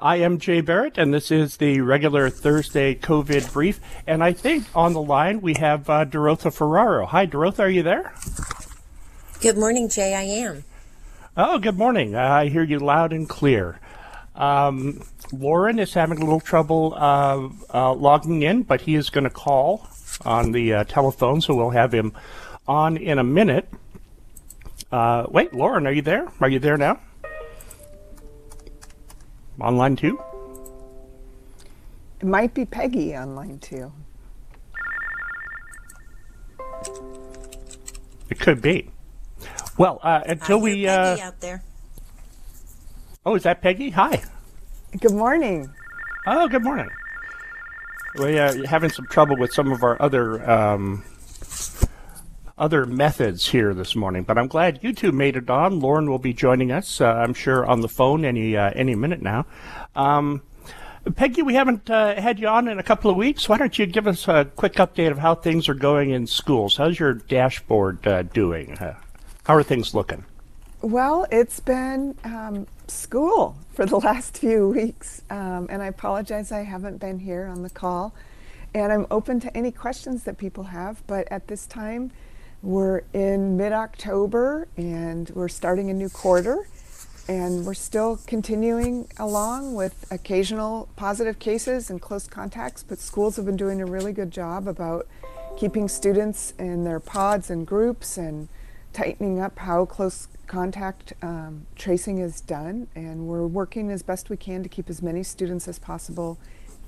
I am Jay Barrett, and this is the regular Thursday COVID brief. And I think on the line we have uh, Derotha Ferraro. Hi, Derotha, are you there? Good morning, Jay. I am. Oh, good morning. I hear you loud and clear. Um, Lorne is having a little trouble uh, uh, logging in, but he is going to call on the uh, telephone, so we'll have him on in a minute. Uh, wait, Lorne, are you there? Are you there now? Online two? It might be Peggy on line two. It could be. Well, uh, until we. Peggy uh, out there. Oh, is that Peggy? Hi. Good morning. Oh, good morning. We're uh, having some trouble with some of our other um, other methods here this morning, but I'm glad you two made it on. Lorne will be joining us, uh, I'm sure, on the phone any uh, any minute now. Um, Peggy, we haven't uh, had you on in a couple of weeks. Why don't you give us a quick update of how things are going in schools? How's your dashboard uh, doing? Uh, how are things looking? Well, it's been um, school for the last few weeks, um, and I apologize I haven't been here on the call. And I'm open to any questions that people have, but at this time, we're in mid October and we're starting a new quarter, and we're still continuing along with occasional positive cases and close contacts. But schools have been doing a really good job about keeping students in their pods and groups and tightening up how close contact um, tracing is done. And we're working as best we can to keep as many students as possible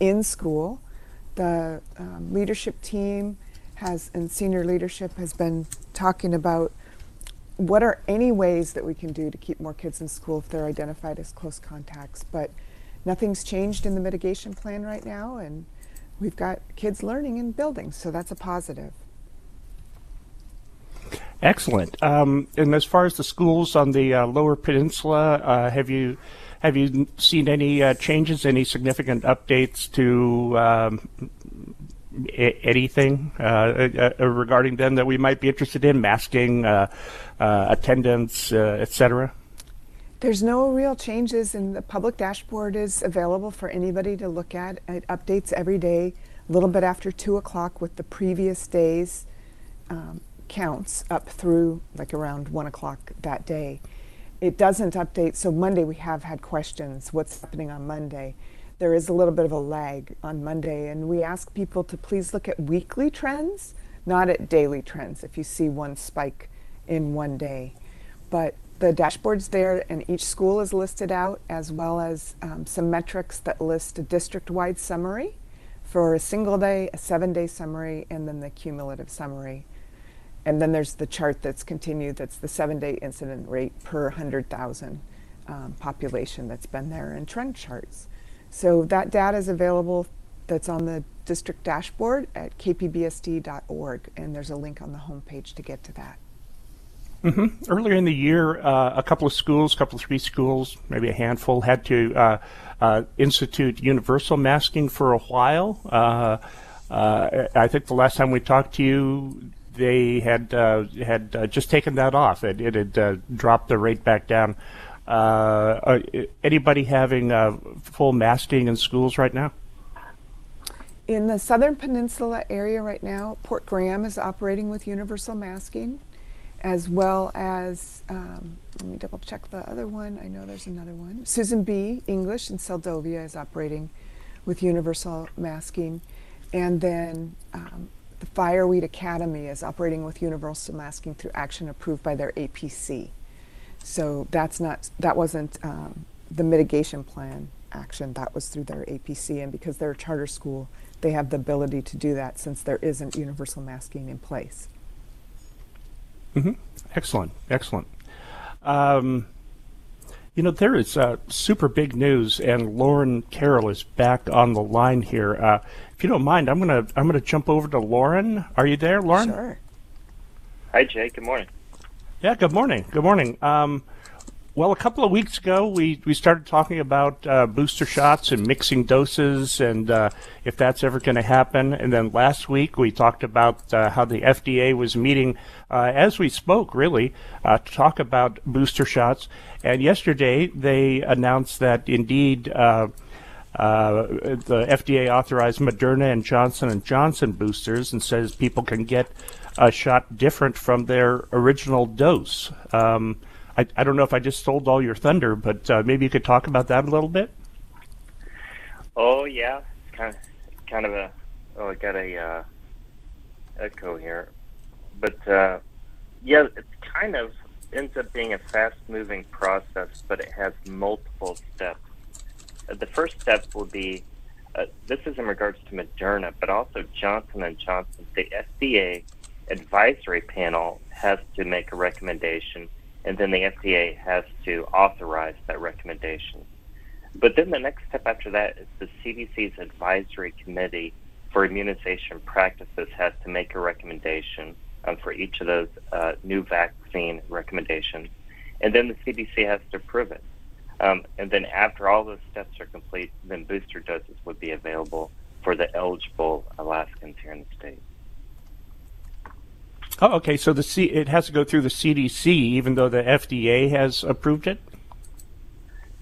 in school. The um, leadership team has and senior leadership has been talking about what are any ways that we can do to keep more kids in school if they're identified as close contacts. But nothing's changed in the mitigation plan right now and we've got kids learning in buildings, so that's a positive. Excellent. Um, and as far as the schools on the uh, lower peninsula uh, have you have you seen any uh, changes any significant updates to um, anything uh, uh, uh, regarding them that we might be interested in, masking, attendance, etc.? There's no real changes, and the public dashboard is available for anybody to look at. It updates every day, a little bit after 2 o'clock, with the previous day's um, counts up through like around 1 o'clock that day. It doesn't update, so Monday we have had questions what's happening on Monday? There is a little bit of a lag on Monday, and we ask people to please look at weekly trends, not at daily trends, if you see one spike in one day. But the dashboard's there, and each school is listed out, as well as um, some metrics that list a district wide summary for a single day, a seven day summary, and then the cumulative summary. And then there's the chart that's continued that's the seven day incident rate per 100,000 um, population that's been there, and trend charts. So that data is available that's on the district dashboard at kpbsd.org, and there's a link on the homepage to get to that. Mm-hmm. Earlier in the year, uh, a couple of schools, a couple of three schools, maybe a handful, had to uh, uh, institute universal masking for a while. Uh, uh, I think the last time we talked to you, they had uh, had just taken that off. It, it had dropped the rate back down. Uh, anybody having uh, full masking in schools right now? In the Southern Peninsula area right now, Port Graham is operating with universal masking, as well as, um, let me double check the other one. I know there's another one. Susan B. English in Seldovia is operating with universal masking. And then um, the Fireweed Academy is operating with universal masking through action approved by their APC. So that's not, that wasn't um, the mitigation plan action, that was through their APC. And because they're a charter school, they have the ability to do that since there isn't universal masking in place. Mm-hmm. Excellent, excellent. Um, you know, there is uh, super big news, and Lorne Carroll is back on the line here. Uh, if you don't mind, I'm gonna I'm gonna jump over to Lorne. Are you there, Lorne? Sure. Hi, Jay. Good morning. Yeah, good morning. Good morning. Um, well, a couple of weeks ago, we, we started talking about uh, booster shots and mixing doses and uh, if that's ever going to happen. And then last week, we talked about uh, how the FDA was meeting uh, as we spoke, really, uh, to talk about booster shots. And yesterday, they announced that indeed uh, the FDA authorized Moderna and Johnson and Johnson boosters and says people can get a shot different from their original dose. Um, I, I don't know if I just sold all your thunder, but uh, maybe you could talk about that a little bit. Oh yeah, it's kind of kind of a oh I got a uh, echo here, but uh, yeah, it kind of ends up being a fast-moving process, but it has multiple steps. Uh, the first step will be uh, this is in regards to Moderna, but also Johnson and Johnson. The FDA advisory panel has to make a recommendation and then the FDA has to authorize that recommendation. But then the next step after that is the CDC's advisory committee for immunization practices has to make a recommendation um, for each of those uh, new vaccine recommendations, and then the CDC has to approve it. Um, and then after all those steps are complete, then booster doses would be available for the eligible Alaskans here in the state. Oh, okay. So the C it has to go through the CDC, even though the FDA has approved it.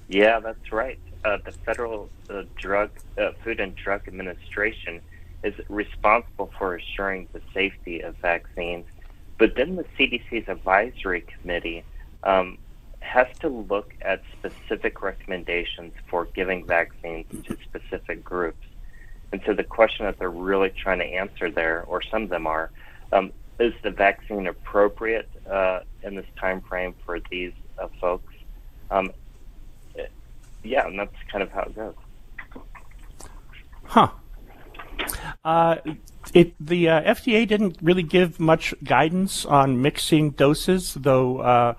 Yeah, that's right. Uh, the Federal uh, Drug uh, Food and Drug Administration is responsible for assuring the safety of vaccines, but then the CDC's advisory committee um, has to look at specific recommendations for giving vaccines to specific groups. And so the question that they're really trying to answer there, or some of them are, um, is the vaccine appropriate uh, in this time frame for these uh, folks? Um, yeah, and that's kind of how it goes. Huh. Uh, it the uh, FDA didn't really give much guidance on mixing doses, though. Uh,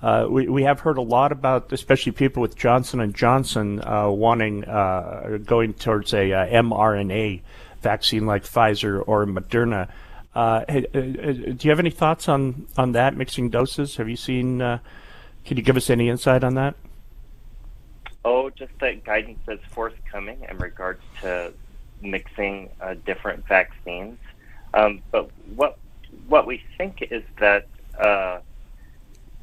uh we, we have heard a lot about, especially people with Johnson and Johnson uh, wanting uh, going towards a mRNA vaccine like Pfizer or Moderna. Uh, uh, uh, do you have any thoughts on, on that, mixing doses? Have you seen, uh, can you give us any insight on that? Oh, just that guidance that's forthcoming in regards to mixing uh, different vaccines. Um, but what what we think is that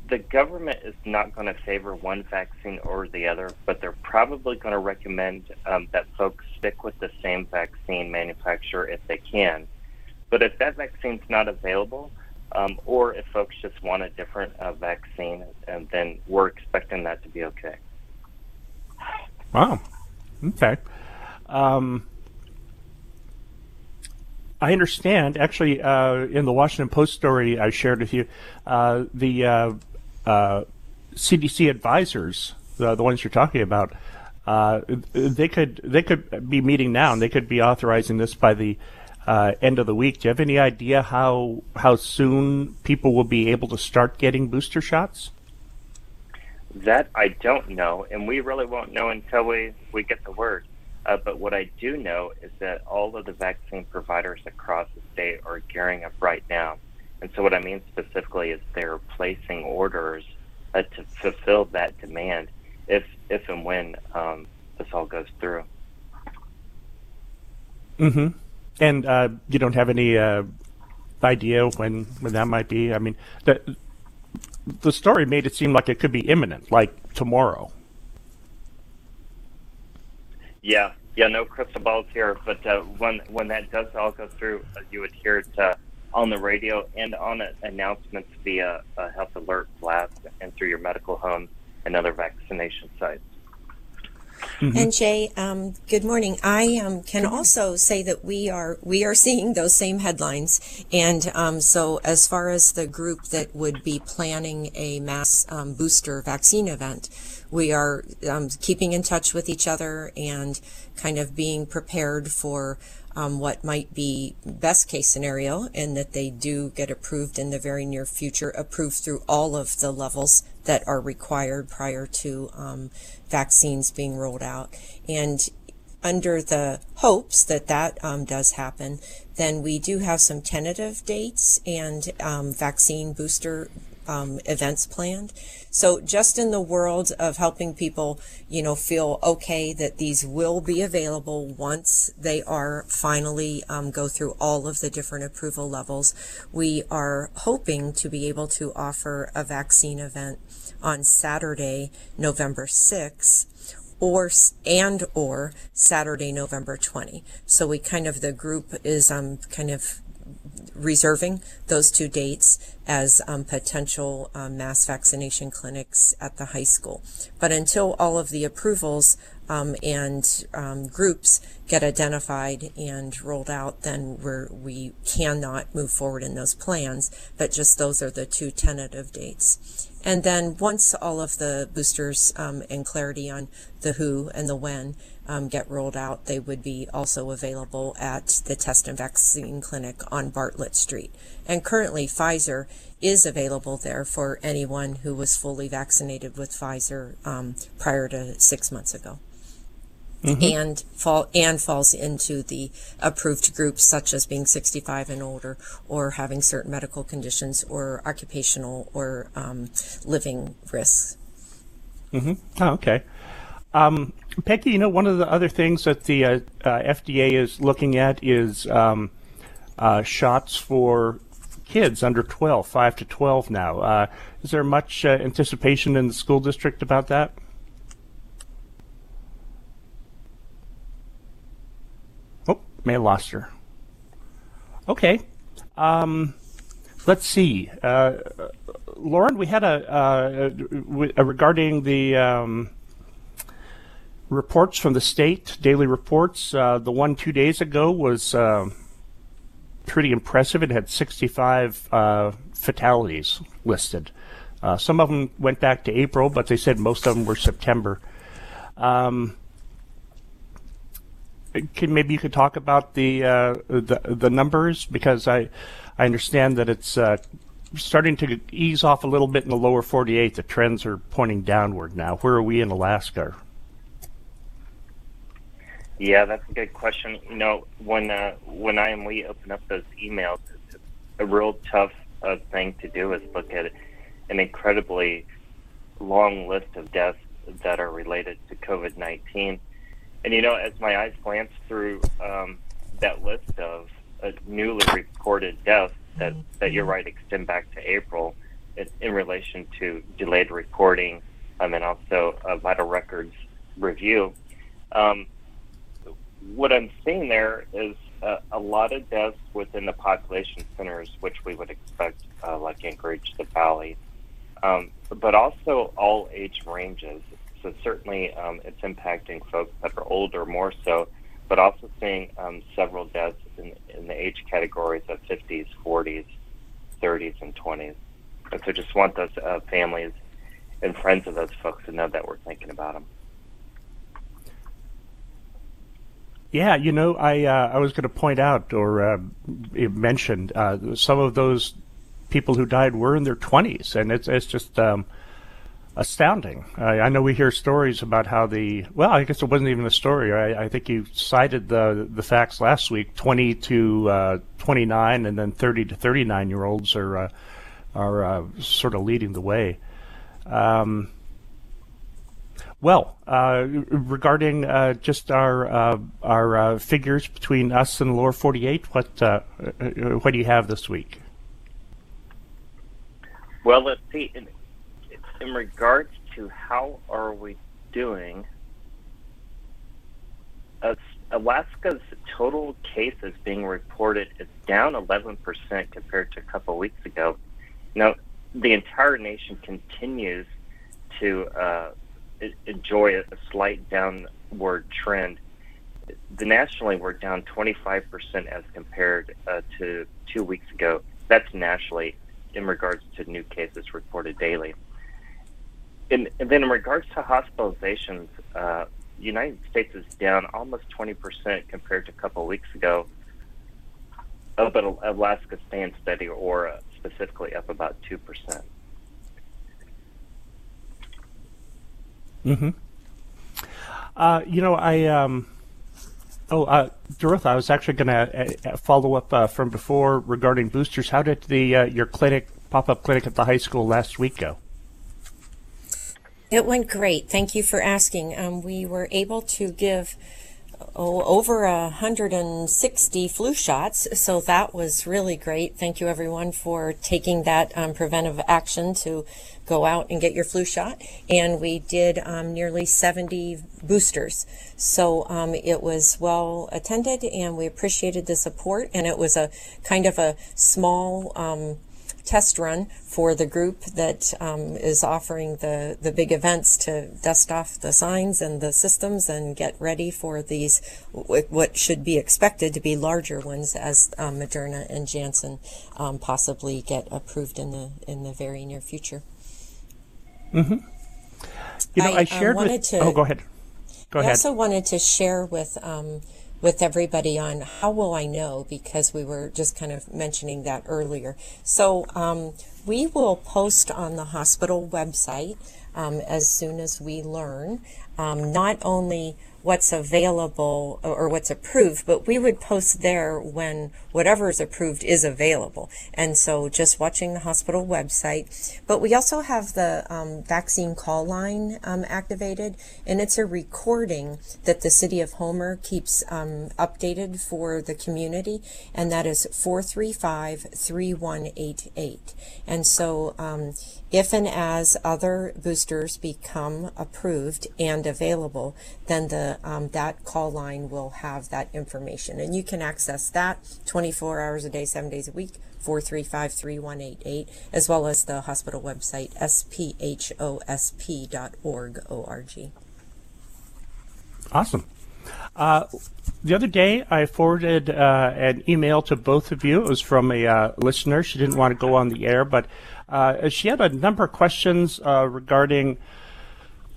the government is not going to favor one vaccine or the other, but they're probably going to recommend um, that folks stick with the same vaccine manufacturer if they can. But if that vaccine's not available, um, or if folks just want a different uh, vaccine, and then we're expecting that to be okay. Wow. Okay. Um, I understand. Actually, uh, in the Washington Post story I shared with you, uh, the CDC uh, uh, advisors, the, the ones you're talking about, uh, they could they could be meeting now, and they could be authorizing this by the uh, end of the week. Do you have any idea how how soon people will be able to start getting booster shots? That I don't know, and we really won't know until we, we get the word. Uh, but what I do know is that all of the vaccine providers across the state are gearing up right now. And so, what I mean specifically is they're placing orders uh, to fulfill that demand if, if and when um, this all goes through. Mm-hmm. And uh, you don't have any uh, idea when when that might be. I mean, the the story made it seem like it could be imminent, like tomorrow. Yeah, yeah, no crystal balls here, but uh, when when that does all go through, uh, you would hear it uh, on the radio and on announcements via health alert blast and through your medical home and other vaccination sites. Mm-hmm. And Jay, um, good morning. I um, can also say that we are we are seeing those same headlines, and um, so as far as the group that would be planning a mass um, booster vaccine event, we are um, keeping in touch with each other and kind of being prepared for um, what might be best case scenario and that they do get approved in the very near future, approved through all of the levels that are required prior to um, vaccines being rolled out. And under the hopes that that um, does happen, then we do have some tentative dates and um, vaccine booster um, events planned. So just in the world of helping people, you know, feel okay that these will be available once they are finally um, go through all of the different approval levels, we are hoping to be able to offer a vaccine event on Saturday, November 6th or and or Saturday, November 20. So we kind of the group is um kind of reserving those two dates as um, potential um, mass vaccination clinics at the high school. But until all of the approvals um, and um, groups get identified and rolled out, then we're, we cannot move forward in those plans. But just those are the two tentative dates. And then once all of the boosters um, and clarity on the who and the when um, get rolled out, they would be also available at the test and vaccine clinic on Bartlett Street. And currently, Pfizer is available there for anyone who was fully vaccinated with Pfizer um, prior to six months ago. And fall and falls into the approved groups such as being 65 and older, or having certain medical conditions, or occupational or um, living risks. Oh, okay. Um, Peggy, you know, one of the other things that the uh, uh, FDA is looking at is um, uh, shots for kids under 12, 5 to 12 now. Uh, is there much uh, anticipation in the school district about that? Oh, may have lost her. Okay. Um, let's see. Uh, Lorne, we had a, uh, w- uh, regarding the um, reports from the state, daily reports. Uh, the one two days ago was uh, pretty impressive. It had 65 uh, fatalities listed. Some of them went back to April, but they said most of them were September. Um, can maybe you could talk about the uh, the the numbers because I I understand that it's uh, starting to ease off a little bit in the lower 48. The trends are pointing downward now. Where are we in Alaska? Yeah, that's a good question. You know, when uh, when I and Lee open up those emails, it's a real tough uh, thing to do is look at an incredibly long list of deaths that are related to COVID nineteen. And you know, as my eyes glance through um, that list of uh, newly reported deaths, that that you're right extend back to April, in, in relation to delayed reporting, um, and also vital records review. Um, what I'm seeing there is uh, a lot of deaths within the population centers, which we would expect, uh, like Anchorage, the Valley, um, but also all age ranges. So certainly, um, it's impacting folks that are older more so, but also seeing um, several deaths in, in the age categories of 50s, 40s, 30s, and 20s. And so, just want those uh, families and friends of those folks to know that we're thinking about them. Yeah, you know, I uh, I was going to point out or uh, mention uh, some of those people who died were in their 20s, and it's it's just um, astounding. I, I know we hear stories about how the well, I guess it wasn't even a story. I, I think you cited the the facts last week: 20 to uh, 29, and then 30 to 39 year olds are uh, are uh, sort of leading the way. Um, well, uh, regarding uh, just our uh, our figures between us and lower 48, what uh, uh, what do you have this week? Well, let's see. In, regards to how are we doing, Alaska's total cases being reported is down 11% compared to a couple weeks ago. Now, the entire nation continues to uh, enjoy a, a slight downward trend. The nationally, we're down 25% as compared uh, to two weeks ago. That's nationally in regards to new cases reported daily. In, and then in regards to hospitalizations, uh, United States is down almost 20% compared to a couple of weeks ago. Oh, but Alaska staying steady, or uh, specifically up about 2%. Mm-hmm. Uh, you know, I um, Oh, uh, I was actually going to uh, follow up uh, from before regarding boosters. How did the uh, your clinic, pop-up clinic at the high school last week go? It went great. Thank you for asking. Um, we were able to give oh, over 160 flu shots, so that was really great. Thank you, everyone, for taking that um, preventive action to go out and get your flu shot. And we did um, nearly 70 boosters, so um, it was well attended, and we appreciated the support. And it was a kind of a small um, test run for the group that um, is offering the, the big events to dust off the signs and the systems and get ready for these, what should be expected to be larger ones as um, Moderna and Janssen um, possibly get approved in the, in the very near future. Mm-hmm. You know, I, I, um, shared with. to- oh, go ahead. Go I ahead. also wanted to share with um, with everybody on how will I know because we were just kind of mentioning that earlier. So um, we will post on the hospital website um, as soon as we learn um, not only what's available or what's approved, but we would post there when whatever is approved is available. And so just watching the hospital website. But we also have the um, vaccine call line um, activated, and it's a recording that the city of Homer keeps um, updated for the community, and that is 435 3188. And so um, if and as other boosters become approved and available, then the um, that call line will have that information, and you can access that 24 hours a day, seven days a week. 435-3188 as well as the hospital website sphosp.org org Awesome. Uh, the other day, I forwarded uh, an email to both of you. It was from a uh, listener. She didn't want to go on the air, but uh, she had a number of questions uh, regarding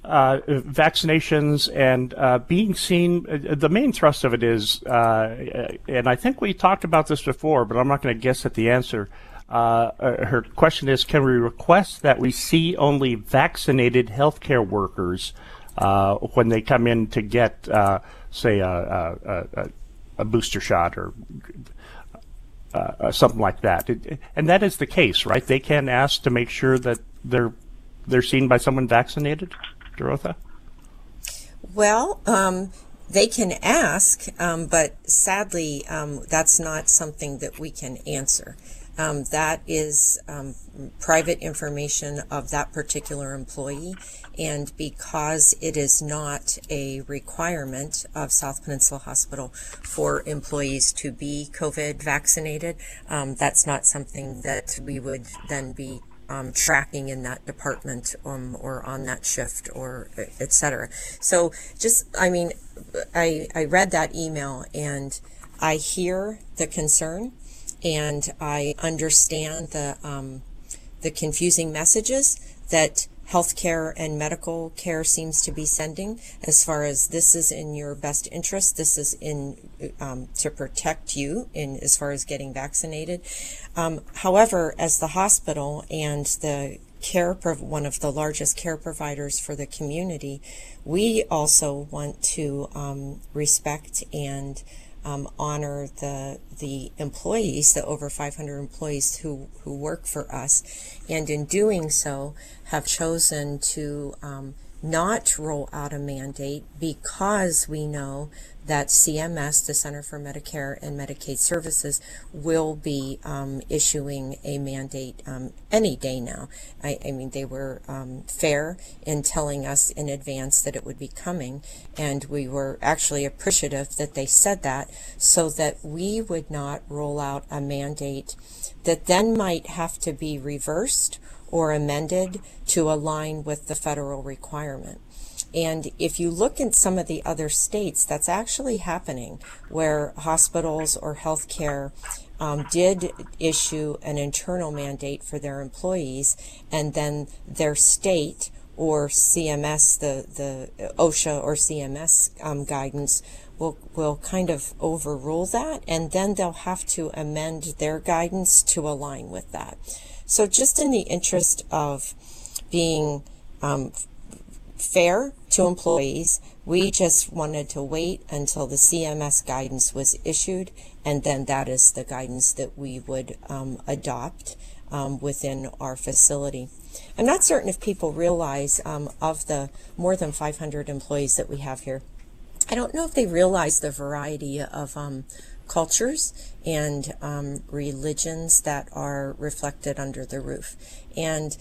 vaccinations and uh, being seen. uh, The main thrust of it is, uh, and I think we talked about this before, but I'm not going to guess at the answer. Uh, uh, her question is Can we request that we see only vaccinated healthcare workers uh, when they come in to get, uh, say, a, a, a, booster shot or uh, uh, something like that? It, and that is the case, right? They can ask to make sure that they're they're seen by someone vaccinated, Derotha? Well, um, they can ask, um, but sadly, um, that's not something that we can answer. Um, that is um, private information of that particular employee, and because it is not a requirement of South Peninsula Hospital for employees to be COVID vaccinated, um, that's not something that we would then be um, tracking in that department um, or on that shift or et cetera. So just, I mean, I, I read that email and I hear the concern and I understand the, um, the confusing messages that healthcare and medical care seems to be sending. As far as this is in your best interest this is in um, to protect you in as far as getting vaccinated. Um, however as the hospital and the care one of the largest care providers for the community we also want to um, respect and um, honor the the employees, the over 500 employees who who work for us, and in doing so, have chosen to um, not roll out a mandate because we know that CMS, the Center for Medicare and Medicaid Services, will be um, issuing a mandate um, any day now. I, I mean, they were um, fair in telling us in advance that it would be coming, and we were actually appreciative that they said that so that we would not roll out a mandate that then might have to be reversed or amended to align with the federal requirement. And if you look at some of the other states, that's actually happening where hospitals or healthcare um, did issue an internal mandate for their employees, and then their state or CMS, the, the OSHA or CMS um, guidance will, will kind of overrule that, and then they'll have to amend their guidance to align with that. So, just in the interest of being um, fair to employees, We just wanted to wait until the CMS guidance was issued, and then that is the guidance that we would um, adopt um, within our facility. I'm not certain if people realize um, of the more than 500 employees that we have here. I don't know if they realize the variety of um, cultures and um, religions that are reflected under the roof. And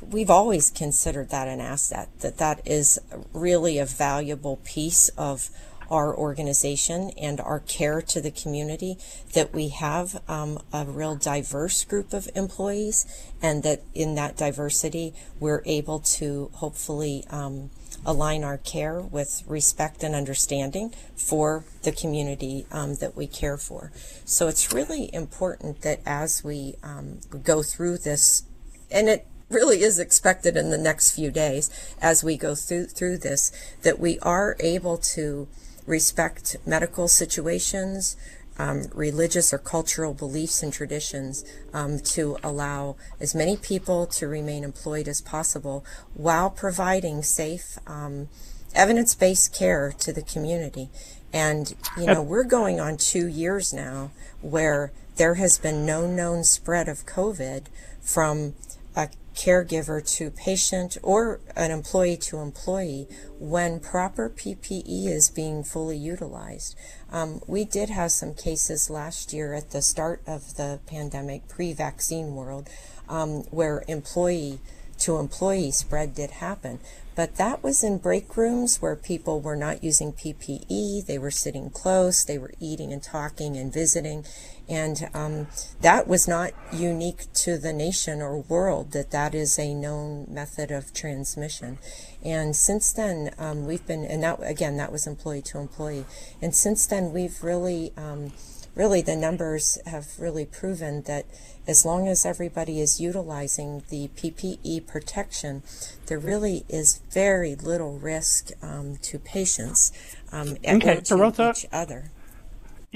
we've always considered that an asset, that that is really a valuable piece of our organization and our care to the community, that we have um, a real diverse group of employees, and that in that diversity, we're able to hopefully um, align our care with respect and understanding for the community um, that we care for. So it's really important that as we um, go through this, and it really is expected in the next few days as we go through through this, that we are able to respect medical situations, um, religious or cultural beliefs and traditions um, to allow as many people to remain employed as possible while providing safe, um, evidence based care to the community. And, you know, we're going on two years now where there has been no known spread of COVID from a caregiver to patient or an employee to employee when proper PPE is being fully utilized. Um, we did have some cases last year at the start of the pandemic, pre vaccine world, um, where employee to employee spread did happen. But that was in break rooms where people were not using PPE, they were sitting close, they were eating and talking and visiting. And um, that was not unique to the nation or world, that that is a known method of transmission. And since then, um, we've been, and that, again, that was employee to employee. And since then, we've really, um, really, the numbers have really proven that as long as everybody is utilizing the PPE protection, there really is very little risk um, to patients um, and Okay, to each other.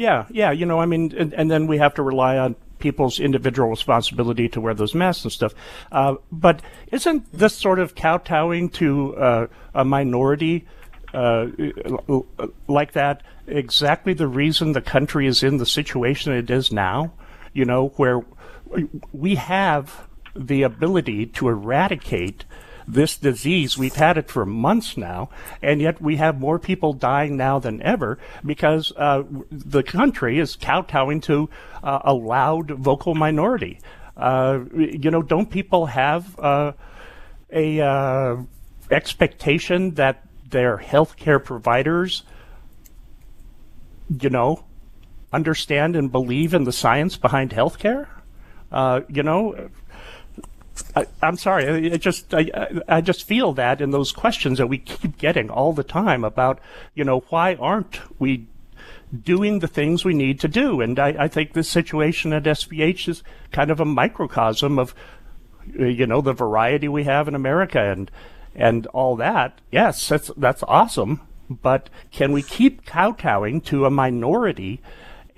Yeah, yeah. You know, I mean, and, and then we have to rely on people's individual responsibility to wear those masks and stuff. Uh, but isn't this sort of kowtowing to uh, a minority uh, like that exactly the reason the country is in the situation it is now? You know, where we have the ability to eradicate this disease. We've had it for months now, and yet we have more people dying now than ever because uh, the country is kowtowing to uh, a loud vocal minority. Uh, you know, don't people have uh, a uh, expectation that their healthcare providers, you know, understand and believe in the science behind healthcare? Uh, you know, I, am sorry. I just I, I just feel that in those questions that we keep getting all the time about you know why aren't we doing the things we need to do? And I, I think this situation at SPH is kind of a microcosm of you know the variety we have in America and and all that. Yes, that's that's awesome. But can we keep kowtowing to a minority?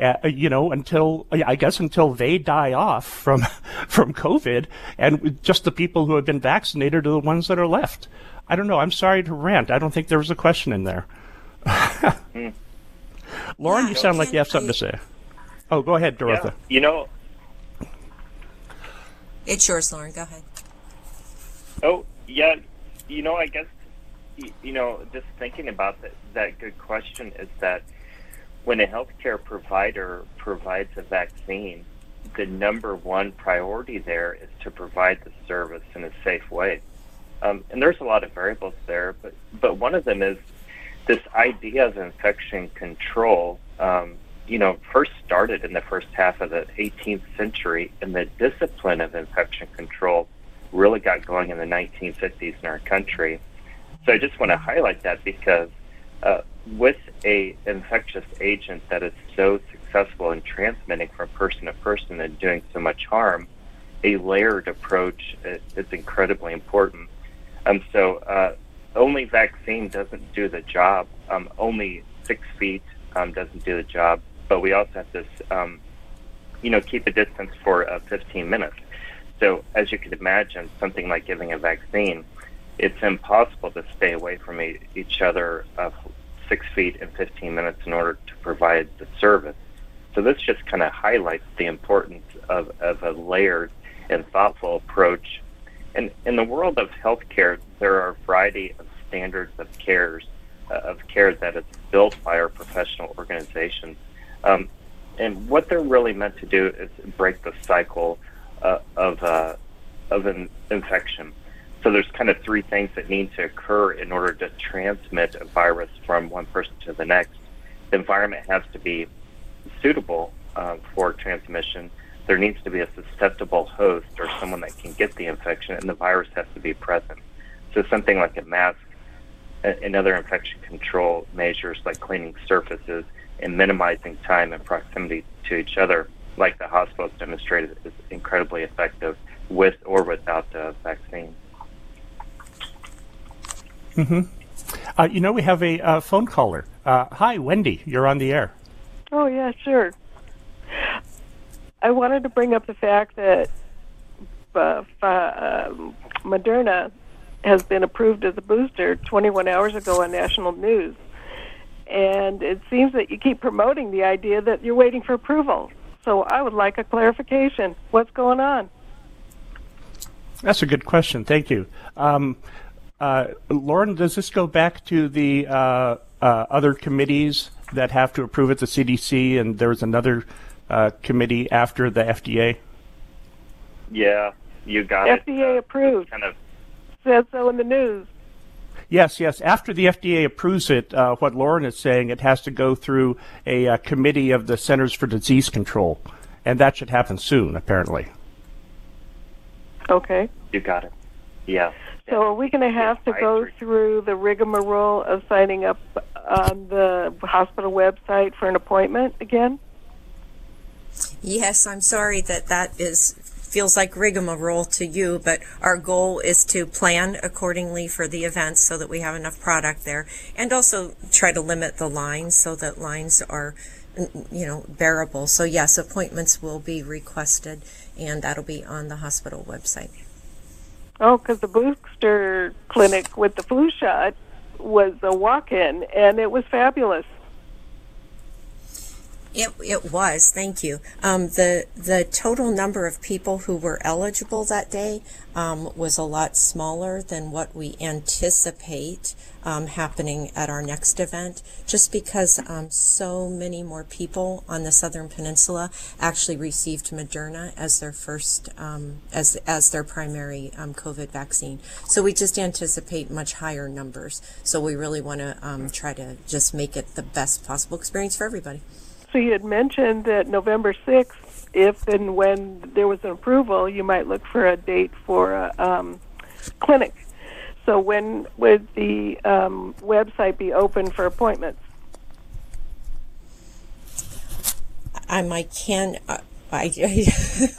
Uh, you know, until I guess until they die off from from COVID, and just the people who have been vaccinated are the ones that are left. I don't know. I'm sorry to rant. I don't think there was a question in there. Lorne, Yeah, you sound like you have something I- to say. Oh, go ahead, Derotha. Yeah, you know, It's yours, Lorne. Go ahead. Oh, yeah. You know, I guess, you know, just thinking about that, that good question is that when a healthcare provider provides a vaccine, the number one priority there is to provide the service in a safe way. Um, and there's a lot of variables there, but, but one of them is this idea of infection control. Um, you know, first started in the first half of the 18th century, and the discipline of infection control really got going in the 1950s in our country. So I just want to highlight that because uh, with a infectious agent that is so successful in transmitting from person to person and doing so much harm, a layered approach is, incredibly important. Um, so uh, only vaccine doesn't do the job. Um, only six feet um, doesn't do the job. But we also have this, um, you know, keep a distance for uh, 15 minutes. So as you can imagine, something like giving a vaccine, it's impossible to stay away from e- each other uh, six feet in 15 minutes in order to provide the service. So this just kind of highlights the importance of, of a layered and thoughtful approach. And in the world of healthcare, there are a variety of standards of cares uh, of care that is built by our professional organizations. Um, and what they're really meant to do is break the cycle uh, of uh, of an infection. So there's kind of three things that need to occur in order to transmit a virus from one person to the next. The environment has to be suitable uh, for transmission. There needs to be a susceptible host or someone that can get the infection, and the virus has to be present. So something like a mask and other infection control measures like cleaning surfaces and minimizing time and proximity to each other, like the hospital has demonstrated, is incredibly effective with or without the vaccine. Uh, you know, we have a uh, phone caller. Uh, hi, Wendy. You're on the air. Oh, yeah, sure. I wanted to bring up the fact that uh, uh, Moderna has been approved as a booster 21 hours ago on national news. And it seems that you keep promoting the idea that you're waiting for approval. So I would like a clarification. What's going on? That's a good question. Thank you. Um, Lorne, does this go back to the uh, uh, other committees that have to approve it, the CDC, and there's another uh, committee after the FDA? Yeah, you got it. FDA Uh, approved. Kind of Said so in the news. Yes, yes. After the FDA approves it, uh, what Lorne is saying, it has to go through a uh, committee of the Centers for Disease Control, and that should happen soon, apparently. Okay. you got it. Yeah. So are we going to have to go through the rigmarole of signing up on the hospital website for an appointment again? Yes, I'm sorry that that is feels like rigmarole to you, but our goal is to plan accordingly for the events so that we have enough product there, and also try to limit the lines so that lines are, you know, bearable. So yes, appointments will be requested, and that'll be on the hospital website. Oh, because the booster clinic with the flu shot was a walk-in, and it was fabulous. It, it was, thank you. Um, the the total number of people who were eligible that day um, was a lot smaller than what we anticipate um, happening at our next event, just because um, so many more people on the Southern Peninsula actually received Moderna as their first um, as as their primary um, COVID vaccine. So we just anticipate much higher numbers. So we really want to um, try to just make it the best possible experience for everybody. You had mentioned that November 6th, if and when there was an approval, you might look for a date for a um, clinic. So when would the um, website be open for appointments? Um, I can. Uh, I, I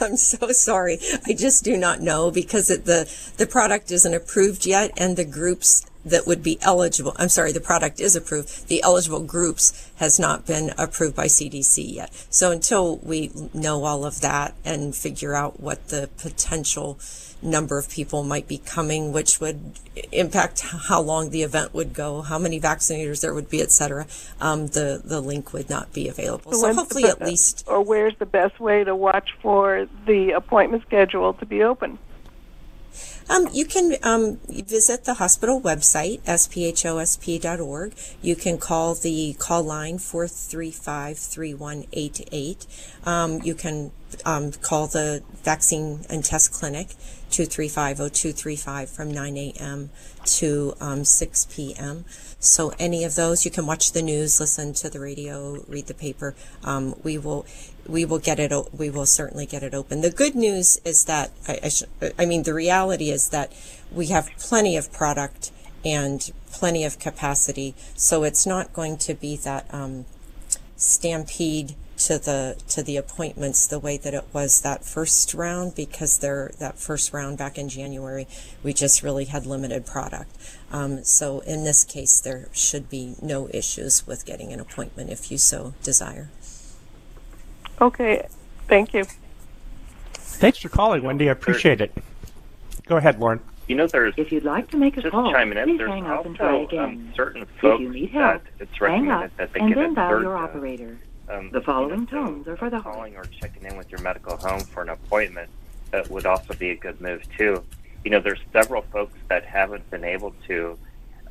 I'm so sorry. I just do not know because it, the the product isn't approved yet, and the groups that would be eligible. I'm sorry, the product is approved. The eligible groups has not been approved by CDC yet. So until we know all of that and figure out what the potential number of people might be coming, which would impact how long the event would go, how many vaccinators there would be, et cetera, um, the the link would not be available. So, the hopefully, be- at least Or where's the best way to watch for the appointment schedule to be open? Um, you can um, visit the hospital website, sphosp.org. You can call the call line 435 3188. Um, you can um, call the vaccine and test clinic 235 0235 from 9 a.m. to um, 6 p.m. So any of those, you can watch the news, listen to the radio, read the paper. Um, we will, we will get it. We will certainly get it open. The good news is that I, I, I mean, the reality is that we have plenty of product and plenty of capacity. So it's not going to be that um, stampede to the to the appointments the way that it was that first round because there that first round back in January we just really had limited product. Um, so in this case there should be no issues with getting an appointment if you so desire. Okay, thank you. Thanks for calling, Wendy. I appreciate it. Go ahead, Lorne. you know, there's If you'd like to make a just call, chiming in. please There's hang up also and try um, again. certain If you need help, it's hang recommended up that they and get then dial third your dose. operator. Um, The following you know, so tones are for the calling or checking in with your medical home for an appointment that would also be a good move too. You know, there's several folks that haven't been able to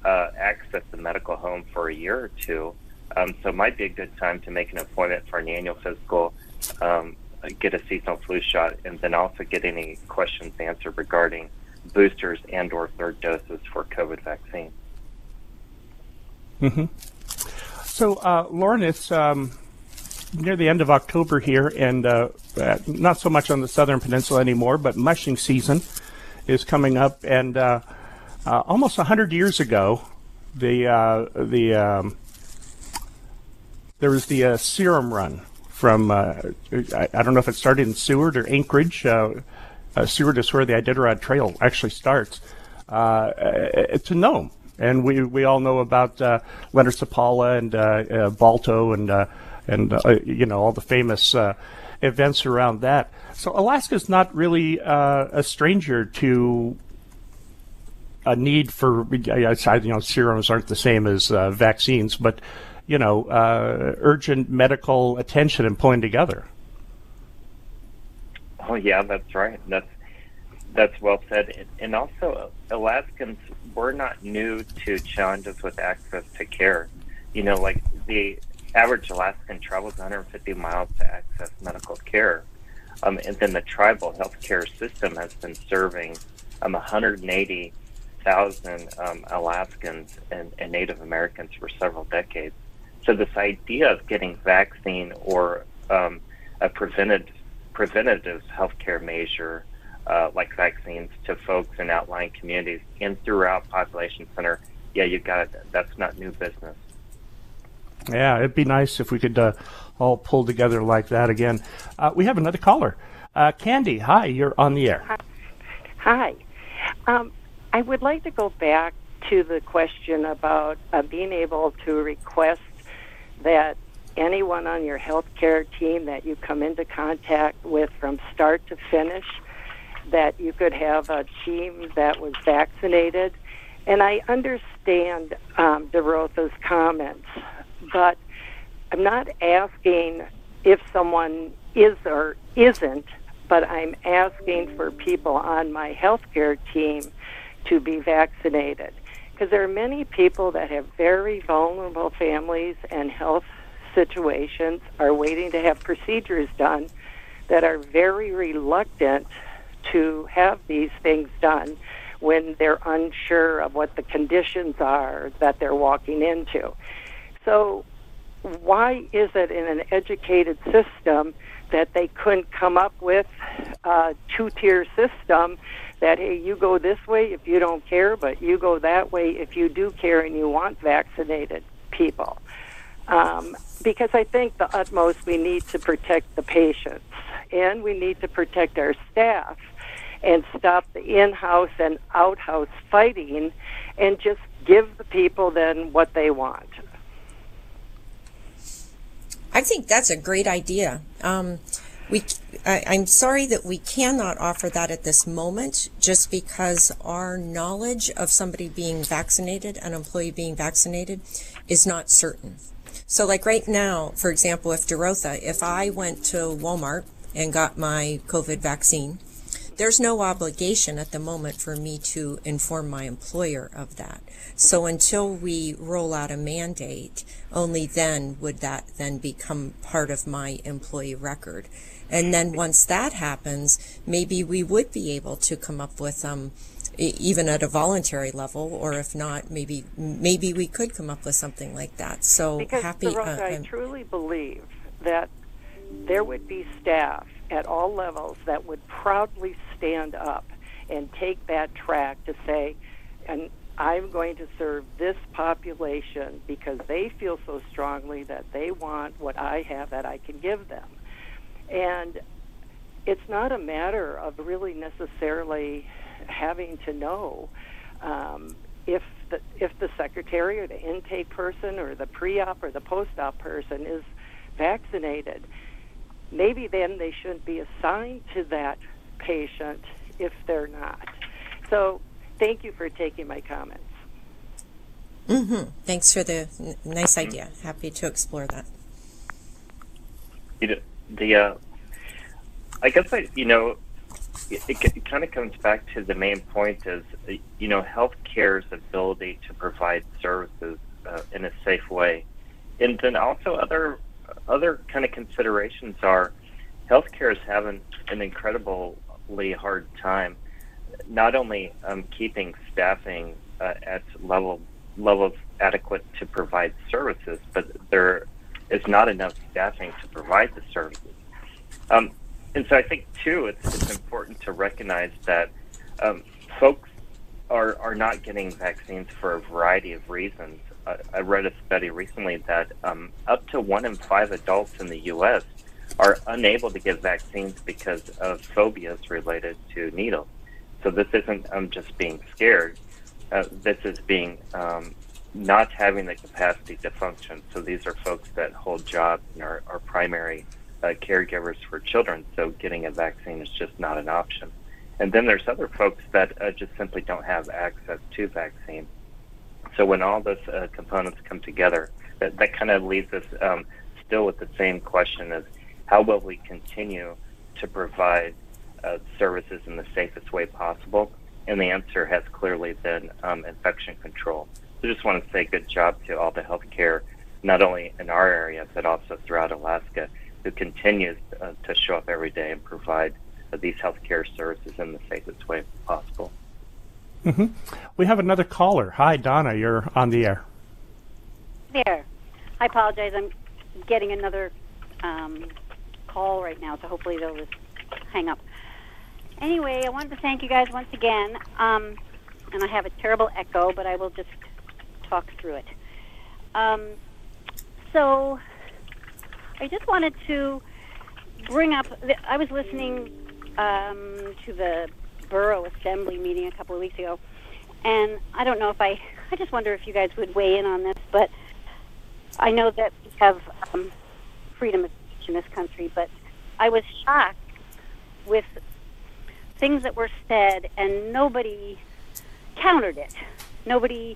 uh, access the medical home for a year or two, um, so it might be a good time to make an appointment for an annual physical, um, get a seasonal flu shot, and then also get any questions answered regarding boosters and/or third doses for COVID vaccine. So, uh, Lorne, it's um, near the end of October here, and uh, uh, not so much on the southern peninsula anymore, but mushing season is coming up. And uh, uh, almost 100 years ago, the, uh, the, um, there was the uh, serum run from, I, I don't know if it started in Seward or Anchorage. Seward is where the Iditarod Trail actually starts, to Nome. And we, we all know about Leonard Seppala and Balto and and uh, you know all the famous uh, events around that. So Alaska's not really uh, a stranger to a need for you know serums aren't the same as uh, vaccines, but you know uh, urgent medical attention and pulling together. Oh yeah, that's right. That's that's well said. And also, Alaskans we're not new to challenges with access to care. You know, like the average Alaskan travels 150 miles to access medical care, um, and then the tribal healthcare system has been serving um, 180,000 um, Alaskans and, and Native Americans for several decades. So this idea of getting vaccine or um, a preventative preventative healthcare measure uh, like vaccines to folks in outlying communities and throughout population center, yeah, you got it. That's not new business. Yeah, it'd be nice if we could uh, all pull together like that again. Uh, we have another caller. Uh, Candy, hi, you're on the air. Hi. Um, I would like to go back to the question about uh, being able to request that anyone on your healthcare team that you come into contact with from start to finish, that you could have a team that was vaccinated. And I understand um, Derotha's comments, but I'm not asking if someone is or isn't, but I'm asking for people on my healthcare team to be vaccinated. Because there are many people that have very vulnerable families and health situations, are waiting to have procedures done, that are very reluctant to have these things done when they're unsure of what the conditions are that they're walking into. So, why is it in an educated system that they couldn't come up with a two tier system that, hey, you go this way if you don't care, but you go that way if you do care and you want vaccinated people? Um, because I think the utmost we need to protect the patients and we need to protect our staff and stop the in-house and out-house fighting and just give the people then what they want. I think that's a great idea. Um, we, I, I'm sorry that we cannot offer that at this moment, just because our knowledge of somebody being vaccinated, an employee being vaccinated, is not certain. So, like right now, for example, if Derotha, if I went to Walmart and got my COVID vaccine, there's no obligation at the moment for me to inform my employer of that. So until we roll out a mandate, only then would that then become part of my employee record. And then once that happens, maybe we would be able to come up with um, even at a voluntary level, or if not, maybe maybe we could come up with something like that. So Because happy. Baroque, I truly believe that there would be staff at all levels that would proudly stand up and take that track to say, and I'm going to serve this population because they feel so strongly that they want what I have that I can give them. And it's not a matter of really necessarily having to know um, if the if the secretary or the intake person or the pre-op or the post-op person is vaccinated. Maybe then they shouldn't be assigned to that patient if they're not. So thank you for taking my comments. Mm-hmm. Thanks for the n- nice idea. Happy to explore that. You know, the uh, I guess I you know it, it kind of comes back to the main point is you know healthcare's ability to provide services uh, in a safe way, and then also other other kind of considerations are healthcare is having an incredibly hard time, not only um, keeping staffing uh, at level levels adequate to provide services, but there is not enough staffing to provide the services. Um, and so I think too, it's, it's important to recognize that um, folks are are not getting vaccines for a variety of reasons. I, read a study recently that um, up to one in five adults in the U.S. are unable to get vaccines because of phobias related to needles. So this isn't um, just being scared. Uh, this is being um, not having the capacity to function. So these are folks that hold jobs and are, are primary uh, caregivers for children. So getting a vaccine is just not an option. And then there's other folks that uh, just simply don't have access to vaccine. So when all those uh, components come together, that, that kind of leaves us um, still with the same question of how will we continue to provide uh, services in the safest way possible? And the answer has clearly been um, infection control. So just want to say good job to all the healthcare, not only in our area, but also throughout Alaska, who continues uh, to show up every day and provide uh, these healthcare services in the safest way possible. Mm-hmm. We have another caller. Hi, Donna. You're on the air. There. I apologize. I'm getting another um, call right now, so hopefully they'll just hang up. Anyway, I wanted to thank you guys once again. Um, and I have a terrible echo, but I will just talk through it. Um, so I just wanted to bring up. I was listening um, to the borough assembly meeting a couple of weeks ago, and I don't know if I. I just wonder if you guys would weigh in on this, but I know that we have um, freedom of speech in this country, but I was shocked with things that were said, and nobody countered it. Nobody,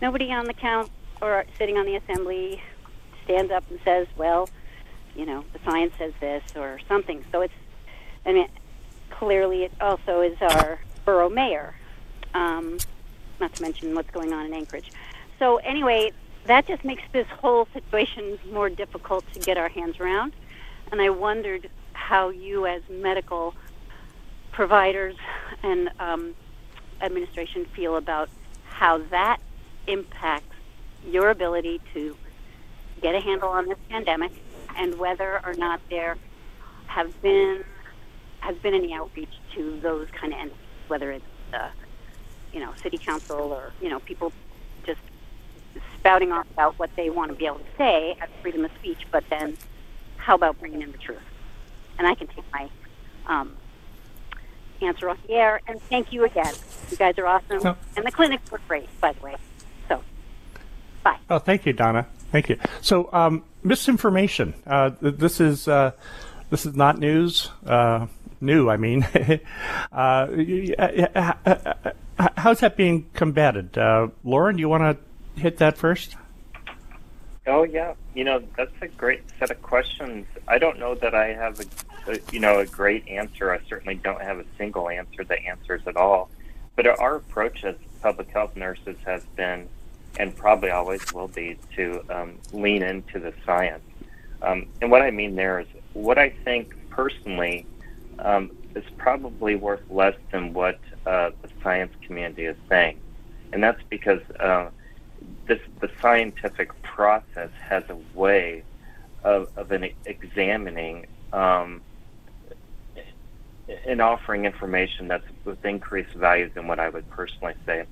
nobody on the count or sitting on the assembly stands up and says, "Well, you know, the science says this" or something. So it's, I mean, clearly it also is our borough mayor, um, not to mention what's going on in Anchorage. So anyway, that just makes this whole situation more difficult to get our hands around. And I wondered how you, as medical providers and um, administration, feel about how that impacts your ability to get a handle on this pandemic and whether or not there have been has been any outreach to those kind of entities, whether it's uh, you know city council or you know people just spouting off about what they want to be able to say as freedom of speech, but then how about bringing in the truth? And I can take my um, answer off the air. And thank you again. You guys are awesome, oh. and the clinics were great, by the way. So, bye. Oh, thank you, Donna. Thank you. So, um, misinformation. Uh, this is uh, this is not news. Uh, new, I mean. Uh, how's that being combated, uh, Lorne? You want to hit that first? Oh yeah, you know that's a great set of questions. I don't know that I have a, a, you know a great answer. I certainly don't have a single answer that answers it all. But our approach as public health nurses has been, and probably always will be, to um, lean into the science. Um, and what I mean there is what I think personally um, is probably worth less than what uh, the science community is saying, and that's because. Uh, this the scientific process has a way of, of an examining um, and offering information that's with increased value than what I would personally say.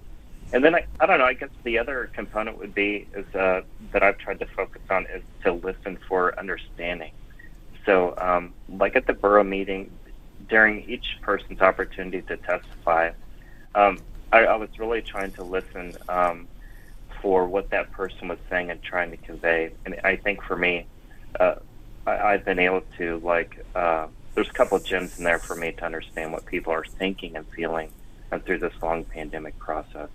And then I, I don't know. I guess the other component would be is uh, that I've tried to focus on is to listen for understanding. So, um, like at the borough meeting, during each person's opportunity to testify, um, I, I was really trying to listen um, for what that person was saying and trying to convey. And I think for me, uh, I, I've been able to like. Uh, there's a couple of gems in there for me to understand what people are thinking and feeling uh, through this long pandemic process.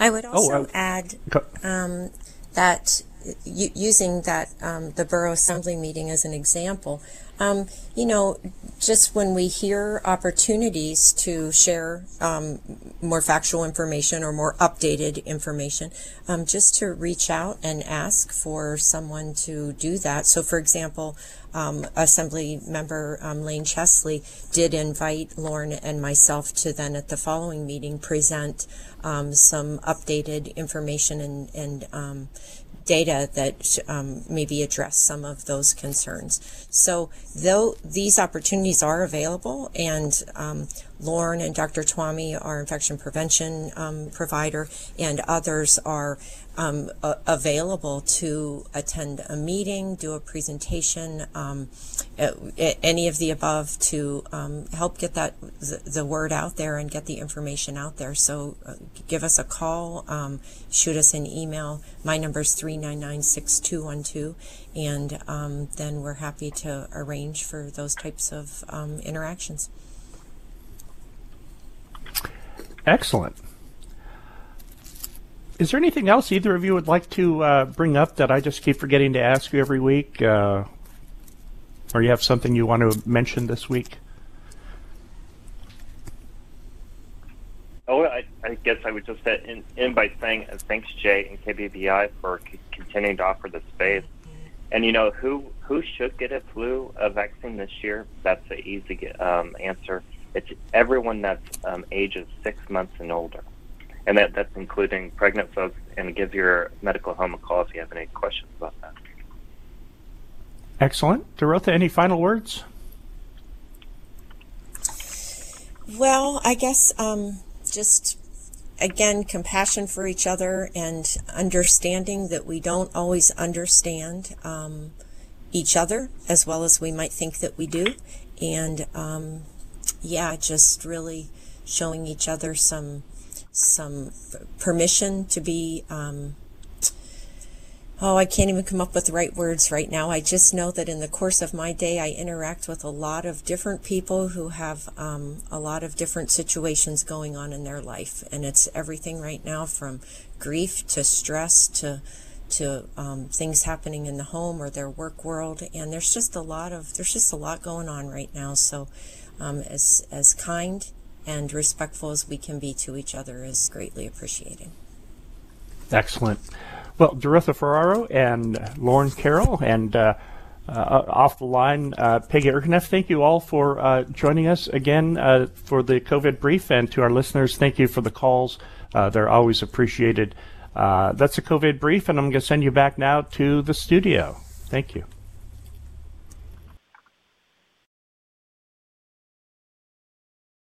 I would also uh, add um, that using that um, the borough assembly meeting as an example, um, you know, just when we hear opportunities to share um, more factual information or more updated information, um, just to reach out and ask for someone to do that. So, for example, um, Assembly Member um, Lane Chesley did invite Lorne and myself to then at the following meeting present um, some updated information and, and data that um, maybe address some of those concerns. So though these opportunities are available and um, Lorne and Dr. Twami, our infection prevention um, provider, and others are um, a- available to attend a meeting, do a presentation, um, a- any of the above to um, help get that the, the word out there and get the information out there. So uh, give us a call, um, shoot us an email. My number is 399-6212, and um, then we're happy to arrange for those types of interactions. Excellent. Is there anything else either of you would like to uh, bring up that I just keep forgetting to ask you every week? Uh, or you have something you want to mention this week? Oh, I, I guess I would just end, end by saying uh, thanks, Jay and KBBI, for c- continuing to offer the space. And you know who who should get a flu uh, vaccine this year? That's an easy um, answer. It's everyone that's um, ages six months and older, and that that's including pregnant folks. And give your medical home a call if you have any questions about that. Excellent. Derotha, any final words? Well, I guess um, just again, compassion for each other and understanding that we don't always understand um, each other as well as we might think that we do. And um, yeah, just really showing each other some some permission to be um, Oh, I can't even come up with the right words right now. I just know that in the course of my day, I interact with a lot of different people who have um, a lot of different situations going on in their life, and it's everything right now from grief to stress to to um, things happening in the home or their work world, and there's just a lot of there's just a lot going on right now. So, um, as as kind and respectful as we can be to each other is greatly appreciated. Excellent. Well, Derotha Ferraro and Lorne Carroll and uh, uh, off the line, uh, Peggy Erkneff, thank you all for uh, joining us again uh, for the COVID brief. And to our listeners, thank you for the calls. Uh, they're always appreciated. That's a COVID brief, and I'm going to send you back now to the studio. Thank you.